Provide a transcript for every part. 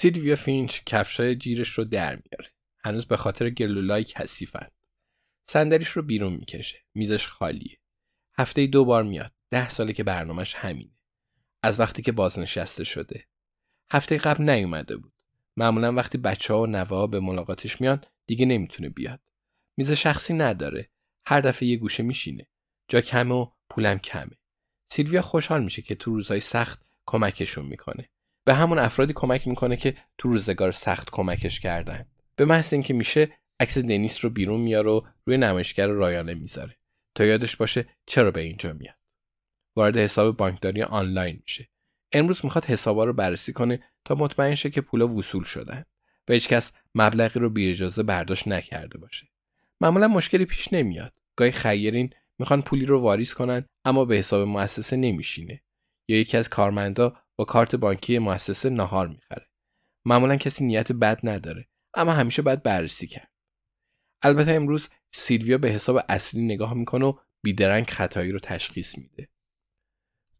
سیلویا فینچ کفشای جیرش رو در میاره. هنوز به خاطر گلولای کثیفند. صندلیش رو بیرون می‌کشه. میزش خالیه. هفته دو بار میاد. ده ساله که برنامهش همینه. از وقتی که بازنشسته شده. هفته قبل نیومده بود. معمولا وقتی بچه ها و نوه به ملاقاتش میان دیگه نمی‌تونه بیاد. میز شخصی نداره. هر دفعه یه گوشه میشینه. جا کمه و پولم کمه. سیلویا خوشحال میشه که تو روزهای سخت کمکشون می‌کنه. به همون افرادی کمک می‌کنه که تو روزگار سخت کمکش کردن. به محض اینکه میشه عکس دنیس رو بیرون میاره و روی نمایشگر رایانه می‌ذاره تا یادش باشه چرا به اینجا میاد. وارد حساب بانکداری آنلاین میشه. امروز می‌خواد حسابا رو بررسی کنه تا مطمئن شه که پولا وصول شدن و هیچکس مبلغی رو بی اجازه برداشت نکرده باشه. معمولا مشکلی پیش نمیاد. گاهی خیرین می‌خوان پولی رو واریز کنن اما به حساب مؤسسه نمیشینه یا یکی از کارمندا با کارت بانکی مؤسسه نهار می‌خره. معمولا کسی نیت بد نداره اما همیشه باید بررسی کرد. البته امروز سیلویا به حساب اصلی نگاه می‌کنه و بیدرنگ خطایی رو تشخیص میده.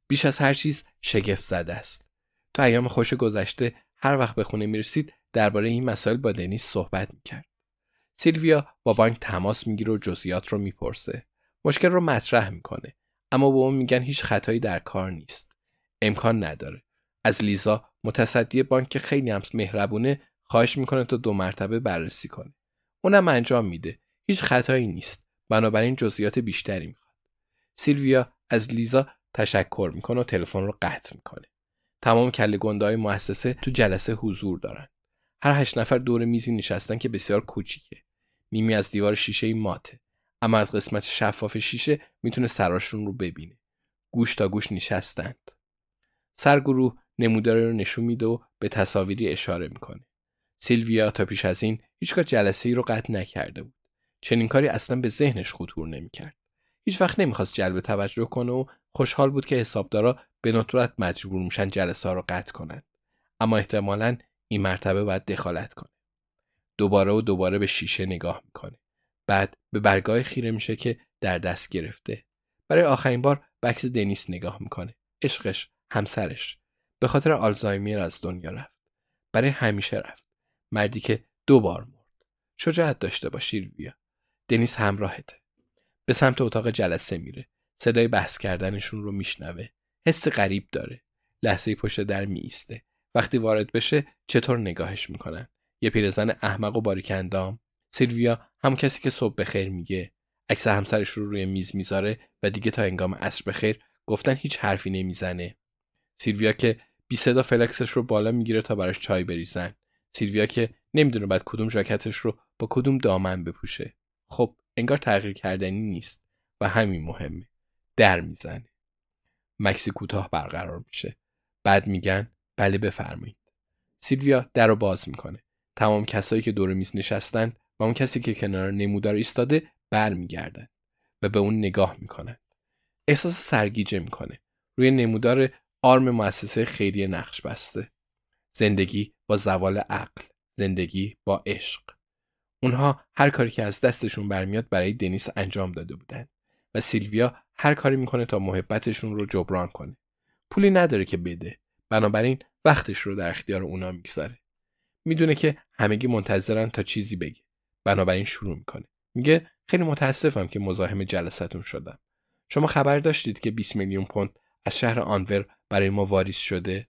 بیش از هر چیز شگفت زده است. تو ایام خوش گذشته هر وقت به خونه می‌رسید درباره این مسائل با دنیس صحبت می‌کرد. سیلویا با بانک تماس می‌گیره و جزئیات رو می‌پرسه. مشکل رو مطرح می‌کنه اما به اون میگن هیچ خطایی در کار نیست. امکان نداره. از لیزا متصدی بانک که خیلی هم مهربونه خواهش می‌کنه تا دو مرتبه بررسی کنه. اونم انجام میده. هیچ خطایی نیست. بنابراین جزئیات بیشتری می‌خواد. سیلویا از لیزا تشکر می‌کنه و تلفن رو قطع می‌کنه. تمام کله گنده مؤسسه تو جلسه حضور دارن. هر هشت نفر دور میزی نشستن که بسیار کوچیکه. نیمی از دیوار شیشه ماته. اما از قسمت شفاف شیشه می‌تونه سراشون رو ببینه. گوش تا گوش نشستند. سرگروه نمودار رو نشون میده و به تصاویری اشاره می‌کنه. سیلویا تا پیش از این هیچگاه جلسه ای رو قطع نکرده بود. چنین کاری اصلا به ذهنش خطور نمی‌کرد. هیچ وقت نمی‌خواست جلب توجه کنه و خوشحال بود که حسابدارا به ندرت مجبور میشن جلسه ها رو قطع کنند. اما احتمالا این مرتبه باید دخالت کنه. دوباره و دوباره به شیشه نگاه می‌کنه. بعد به برگاه خیره میشه که در دست گرفته. برای آخرین بار بکس دنیس نگاه می‌کنه. عشقش، همسرش. به خاطر آلزایمر از دنیا رفت. برای همیشه رفت. مردی که دو بار مرد. شجاعت داشته با شیلویا. دنیس همراهته. به سمت اتاق جلسه میره. صدای بحث کردنشون رو میشنوه. حس غریب داره. لحظه پشت در میسته. وقتی وارد بشه چطور نگاهش می‌کنن؟ یه پیرزن احمق و باریک اندام. سیلویا هم کسی که صبح بخیر میگه. عکس همسرش رو روی میز می‌ذاره و دیگه تا انگام عصر بخیر گفتن هیچ حرفی نمی‌زنه. سیلویا که بی صدا فلکسش رو بالا می‌گیره تا براش چای بریزن. سیلویا که نمی‌دونه بعد کدوم ژاکتش رو با کدوم دامن بپوشه. خب انگار تغییر کردنی نیست و همین مهمه. در می‌زنه. مکسی کوتاه برقرار میشه. بعد میگن بله بفرمایید. سیلویا در رو باز می‌کنه. تمام کسایی که دور میز نشستن و اون کسی که کنار نمودار ایستاده برمیگردن و به اون نگاه می‌کنن. احساس سرگیجه می‌کنه. روی نمودار آرم مؤسسه خیریه نقش بسته. زندگی با زوال عقل. زندگی با عشق. اونها هر کاری که از دستشون برمیاد برای دنیس انجام داده بودن و سیلویا هر کاری می‌کنه تا محبتشون رو جبران کنه. پولی نداره که بده. بنابراین وقتش رو در اختیار اونا می‌گذاره. می‌دونه که همگی منتظرن تا چیزی بگه. بنابراین شروع می‌کنه. میگه خیلی متاسفم که مزاحم جلسهتون شدم. شما خبر داشتید که 20 میلیون پوند از شهر آنور برای ما واریز شده؟